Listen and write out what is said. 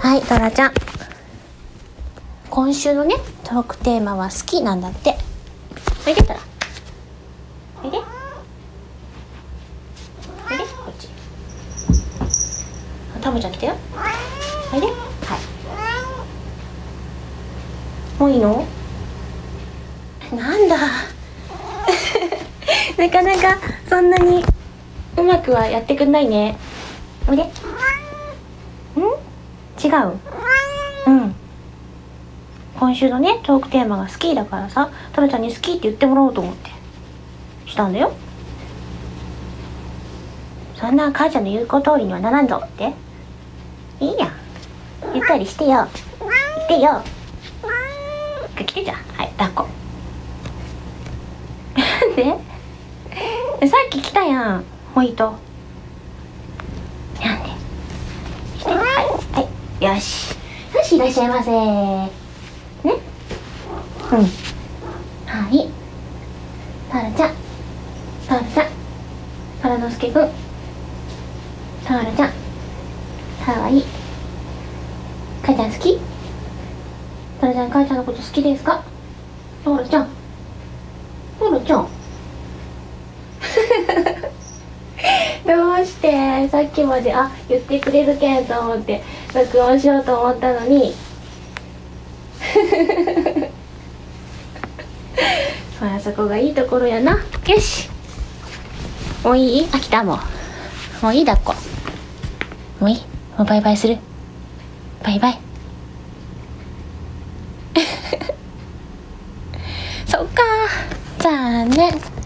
はいトラちゃん。今週のねトークテーマは好きなんだって。おいでたらおいで。おいでこっち。あタムちゃん来たよ。おいで。はい。もういいの？なんだ。なかなかそんなにうまくはやってくんないね。おいで。ん？違う。うん。今週のねトークテーマが好きだからさトラちゃんに好きって言ってもらおうと思って。したんだよ。そんな母ちゃんの言うこと通りにはならんぞって。いいやゆったりしてよ。来てよ。来てじゃんはい抱っこ。でさっき来たやんホイトなんでしてはいはいよし。よしいらっしゃいませ。ね？うん。はい。タラちゃん。タラちゃん。タラのすけくん。タラちゃん。かわいい。母ちゃん好き？タラちゃん母ちゃんのこと好きですか？タラちゃんタラちゃんどうしてさっきまであ言ってくれるけんと思って録音しようと思ったのに。まあそこがいいところやな。よし。もういい？飽きたもう。もういい抱っこ。もういい？もうバイバイする。バイバイ。そっか残念。